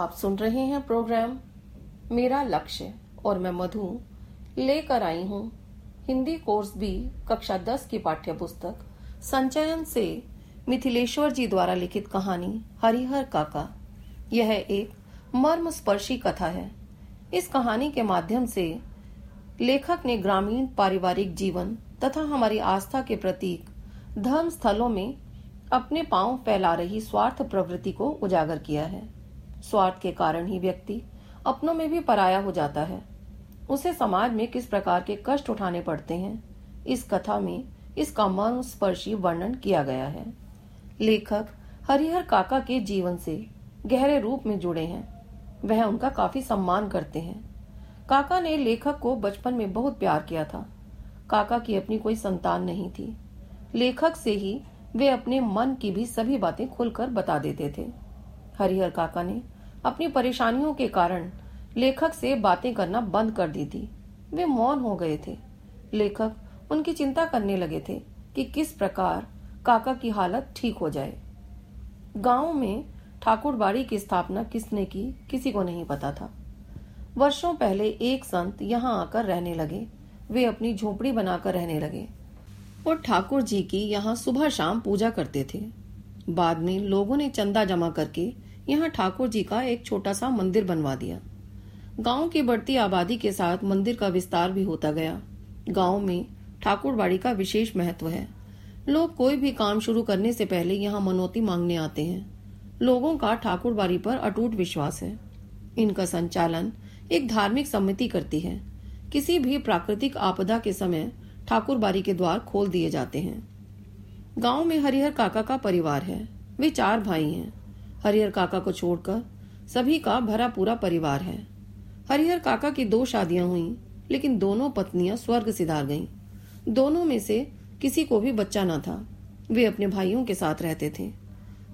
आप सुन रहे हैं प्रोग्राम मेरा लक्ष्य और मैं मधु लेकर आई हूँ हिंदी कोर्स भी कक्षा 10 की पाठ्य पुस्तक संचयन से मिथिलेश्वर जी द्वारा लिखित कहानी हरिहर काका। यह एक मर्म स्पर्शी कथा है। इस कहानी के माध्यम से लेखक ने ग्रामीण पारिवारिक जीवन तथा हमारी आस्था के प्रतीक धर्म स्थलों में अपने पाँव फैला रही स्वार्थ प्रवृत्ति को उजागर किया है। स्वार्थ के कारण ही व्यक्ति अपनों में भी पराया हो जाता है। उसे समाज में किस प्रकार के कष्ट उठाने पड़ते हैं, इस कथा में इसका मर्म वर्णन किया गया है। लेखक हरिहर काका के जीवन से गहरे रूप में जुड़े हैं। वह उनका काफ़ी सम्मान करते हैं। काका ने लेखक को बचपन में बहुत प्यार किया था। काका की अपनी कोई संतान नहीं थी। लेखक से ही वे अपने मन की भी सभी बातें खुलकर बता देते थे। हरिहर काका ने अपनी परेशानियों के कारण लेखक से बातें करना बंद कर दी थी। वे मौन हो गए थे। लेखक उनकी चिंता करने लगे थे कि किस प्रकार काका की हालत ठीक हो जाए। गाँव में ठाकुरबाड़ी की स्थापना किसने की, किसी को नहीं पता था। वर्षों पहले एक संत यहाँ आकर रहने लगे। वे अपनी झोपड़ी बनाकर रहने लगे और ठाकुर जी की यहाँ सुबह शाम पूजा करते थे। बाद में लोगों ने चंदा जमा करके यहाँ ठाकुर जी का एक छोटा सा मंदिर बनवा दिया। गाँव की बढ़ती आबादी के साथ मंदिर का विस्तार भी होता गया। गाँव में ठाकुरबाड़ी का विशेष महत्व है। लोग कोई भी काम शुरू करने से पहले यहाँ मनोती मांगने आते हैं। लोगों का ठाकुरबाड़ी पर अटूट विश्वास है। इनका संचालन एक धार्मिक समिति करती है। किसी भी प्राकृतिक आपदा के समय ठाकुरबाड़ी के द्वार खोल दिए जाते हैं। गाँव में हरिहर काका का परिवार है। वे चार भाई हैं। हरिहर काका को छोड़कर सभी का भरा पूरा परिवार है। हरिहर काका की दो शादियाँ हुई, लेकिन दोनों पत्नियाँ स्वर्ग सिधार गईं। दोनों में से किसी को भी बच्चा न था। वे अपने भाइयों के साथ रहते थे।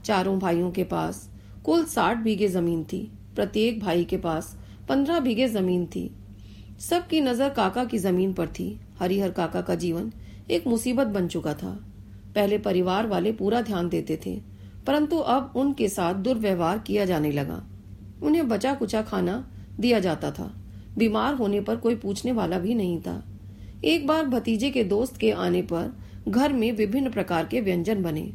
चारों भाइयों के पास कुल साठ बीघे ज़मीन थी। प्रत्येक भाई के पास पंद्रह बीघे ज़मीन थी। सबकी नज़र काका की ज़मीन पर थी। हरिहर काका का जीवन एक मुसीबत बन चुका था। पहले परिवार वाले पूरा ध्यान देते थे। परंतु अब उनके साथ दुर्व्यवहार किया जाने लगा। उन्हें बचा कुचा खाना दिया जाता था। बीमार होने पर कोई पूछने वाला भी नहीं था। एक बार भतीजे के दोस्त के आने पर घर में विभिन्न प्रकार के व्यंजन बने,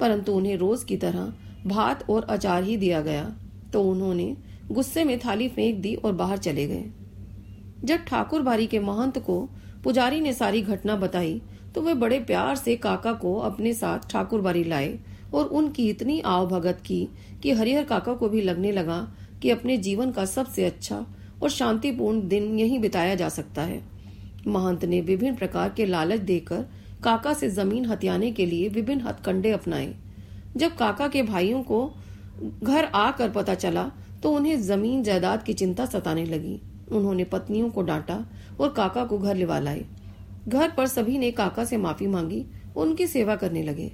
परंतु उन्हें रोज की तरह भात और अचार ही दिया गया तो उन्होंने गुस्से में थाली फेंक दी और बाहर चले गए। जब ठाकुर बारी के महंत को पुजारी ने सारी घटना बताई तो वे बड़े प्यार से काका को अपने साथ ठाकुर बारी लाए और उनकी इतनी आव भगत की कि हरिहर काका को भी लगने लगा कि अपने जीवन का सबसे अच्छा और शांतिपूर्ण दिन यही बिताया जा सकता है। महंत ने विभिन्न प्रकार के लालच देकर काका से ज़मीन हथियाने के लिए विभिन्न हथकंडे अपनाए। जब काका के भाइयों को घर आकर पता चला तो उन्हें ज़मीन जायदाद की चिंता सताने लगी। उन्होंने पत्नियों को डांटा और काका को घर लिवा लाए। घर पर सभी ने काका से माफ़ी मांगी उनकी सेवा करने लगे।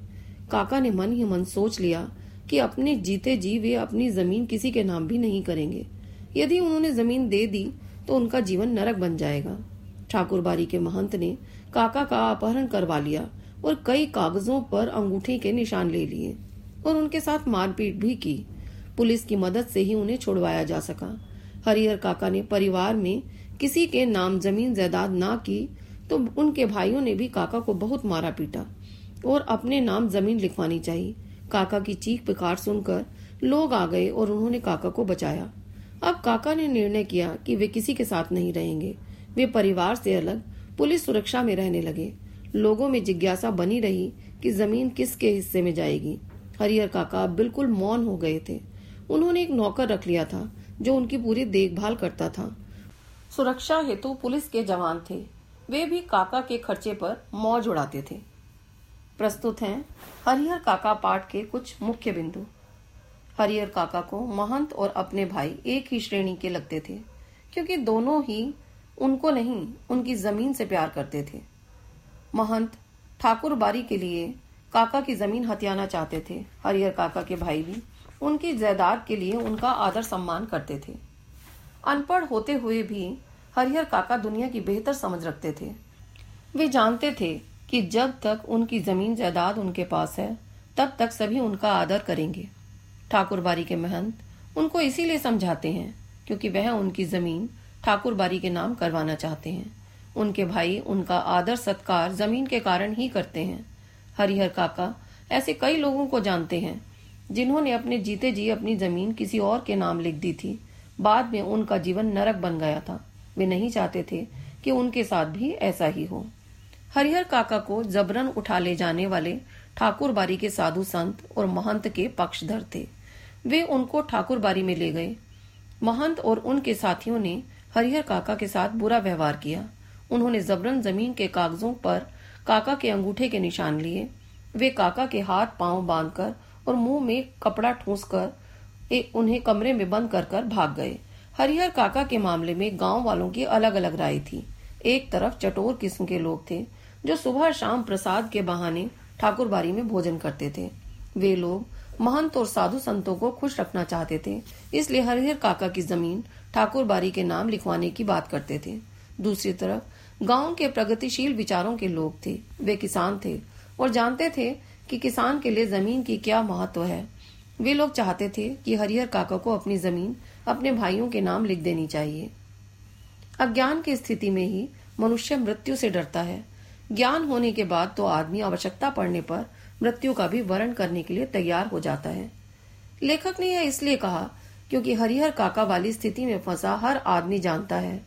काका ने मन ही मन सोच लिया कि अपने जीते जी वे अपनी ज़मीन किसी के नाम भी नहीं करेंगे। यदि उन्होंने ज़मीन दे दी तो उनका जीवन नरक बन जाएगा। ठाकुर बारी के महंत ने काका का अपहरण करवा लिया और कई कागजों पर अंगूठे के निशान ले लिए और उनके साथ मारपीट भी की। पुलिस की मदद से ही उन्हें छुड़वाया जा सका। हरिहर काका ने परिवार में किसी के नाम ज़मीन जायदाद ना की तो उनके भाइयों ने भी काका को बहुत मारा पीटा। और अपने नाम ज़मीन लिखवानी चाहिए। काका की चीख पुकार सुनकर लोग आ गए और उन्होंने काका को बचाया। अब काका ने निर्णय किया कि वे किसी के साथ नहीं रहेंगे। वे परिवार से अलग, पुलिस सुरक्षा में रहने लगे। लोगों में जिज्ञासा बनी रही कि ज़मीन किसके हिस्से में जाएगी। हरिहर काका बिल्कुल मौन हो गए थे। उन्होंने एक नौकर रख लिया था, जो उनकी पूरी देखभाल करता था। सुरक्षा हेतु पुलिस के जवान थे। वे भी काका के खर्चे पर मौज उड़ाते थे। प्रस्तुत हैं हरिहर काका पाठ के कुछ मुख्य बिंदु। हरिहर काका को महंत और अपने भाई एक ही श्रेणी के लगते थे, क्योंकि दोनों ही उनको नहीं, उनकी ज़मीन से प्यार करते थे। महंत ठाकुर बारी के लिए काका की ज़मीन हथियाना चाहते थे, हरिहर काका के भाई भी उनकी जायदाद के लिए उनका आदर सम्मान करते थे। अनपढ़ होते हुए भी हरिहर काका दुनिया की बेहतर समझ रखते थे। वे जानते थे कि जब तक उनकी ज़मीन जायदाद उनके पास है, तब तक सभी उनका आदर करेंगे। ठाकुरबारी के महंत उनको इसीलिए समझाते हैं क्योंकि वह उनकी ज़मीन ठाकुर बारी के नाम करवाना चाहते हैं। उनके भाई उनका आदर सत्कार ज़मीन के कारण ही करते हैं। हरिहर काका ऐसे कई लोगों को जानते हैं, जिन्होंने अपने जीते जी अपनी ज़मीन किसी और के नाम लिख दी थी। बाद में उनका जीवन नरक बन गया था। वे नहीं चाहते थे कि उनके साथ भी ऐसा ही हो। हरिहर काका को जबरन उठा ले जाने वाले ठाकुर बारी के साधु संत और महंत के पक्षधर थे। वे उनको ठाकुर बारी में ले गए। महंत और उनके साथियों ने हरिहर काका के साथ बुरा व्यवहार किया। उन्होंने जबरन ज़मीन के कागजों पर काका के अंगूठे के निशान लिए। वे काका के हाथ पाँव बांधकर और मुँह में कपड़ा ठूस कर उन्हें कमरे में बंद कर कर भाग गए। हरिहर काका के मामले में गाँव वालों की अलग अलग राय थी। एक तरफ़ चटोर किस्म के लोग थे, जो सुबह शाम प्रसाद के बहाने ठाकुरबारी में भोजन करते थे। वे लोग महंत और साधु संतों को खुश रखना चाहते थे, इसलिए हरिहर काका की ज़मीन ठाकुरबारी के नाम लिखवाने की बात करते थे। दूसरी तरफ़, गाँव के प्रगतिशील विचारों के लोग थे। वे किसान थे और जानते थे कि किसान के लिए ज़मीन की क्या महत्व है। वे लोग चाहते थे कि हरिहर काका को अपनी ज़मीन अपने भाइयों के नाम लिख देनी चाहिए। अज्ञान की स्थिति में ही मनुष्य मृत्यु से डरता है। ज्ञान होने के बाद तो आदमी आवश्यकता पड़ने पर मृत्यु का भी वर्ण करने के लिए तैयार हो जाता है। लेखक ने यह इसलिए कहा क्योंकि हरिहर काका वाली स्थिति में फंसा हर आदमी जानता है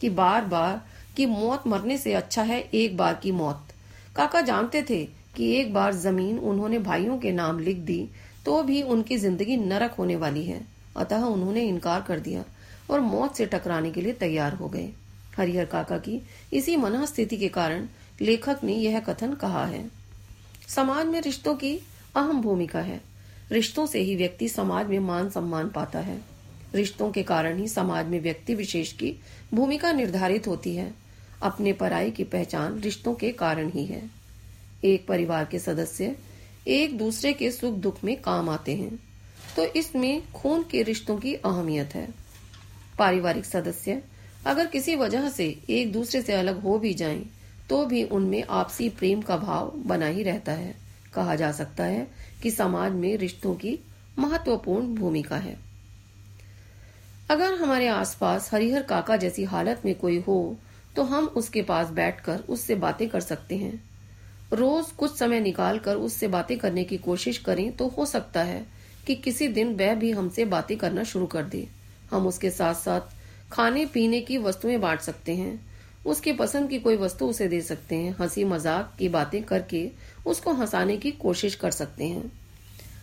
कि बार बार की मौत मरने से अच्छा है एक बार की मौत। काका जानते थे कि एक बार ज़मीन उन्होंने भाइयों के नाम लिख दी तो भी उनकी ज़िंदगी नरक होने वाली है। अतः उन्होंने इनकार कर दिया। और मौत से टकराने के लिए तैयार हो गए। हरिहर काका की इसी मन स्थिति के कारण लेखक ने यह कथन कहा है। समाज में रिश्तों की अहम भूमिका है। रिश्तों से ही व्यक्ति समाज में मान सम्मान पाता है। रिश्तों के कारण ही समाज में व्यक्ति विशेष की भूमिका निर्धारित होती है। अपने पराई की पहचान रिश्तों के कारण ही है। एक परिवार के सदस्य एक दूसरे के सुख दुख में काम आते हैं। तो इसमें खून के रिश्तों की अहमियत है। पारिवारिक सदस्य अगर किसी वजह से एक दूसरे से अलग हो भी जाएँ, तो भी उनमें आपसी प्रेम का भाव बना ही रहता है। कहा जा सकता है कि समाज में रिश्तों की महत्वपूर्ण भूमिका है। अगर हमारे आसपास हरिहर काका जैसी हालत में कोई हो तो हम उसके पास बैठकर उससे बातें कर सकते हैं। रोज कुछ समय निकाल कर उससे बातें करने की कोशिश करें तो हो सकता है कि किसी दिन वह भी हमसे बातें करना शुरू कर दे। हम उसके साथ साथ खाने, पीने की वस्तुएँ बांट सकते हैं। उसकी पसंद की कोई वस्तु उसे दे सकते हैं। हँसी मज़ाक की बातें करके उसको हंसाने की कोशिश कर सकते हैं।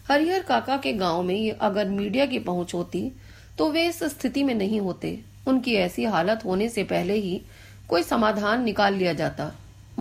हरिहर काका के गाँव में ये अगर मीडिया की पहुँच होती तो वे इस स्थिति में नहीं होते। उनकी ऐसी हालत होने से पहले ही कोई समाधान निकाल लिया जाता।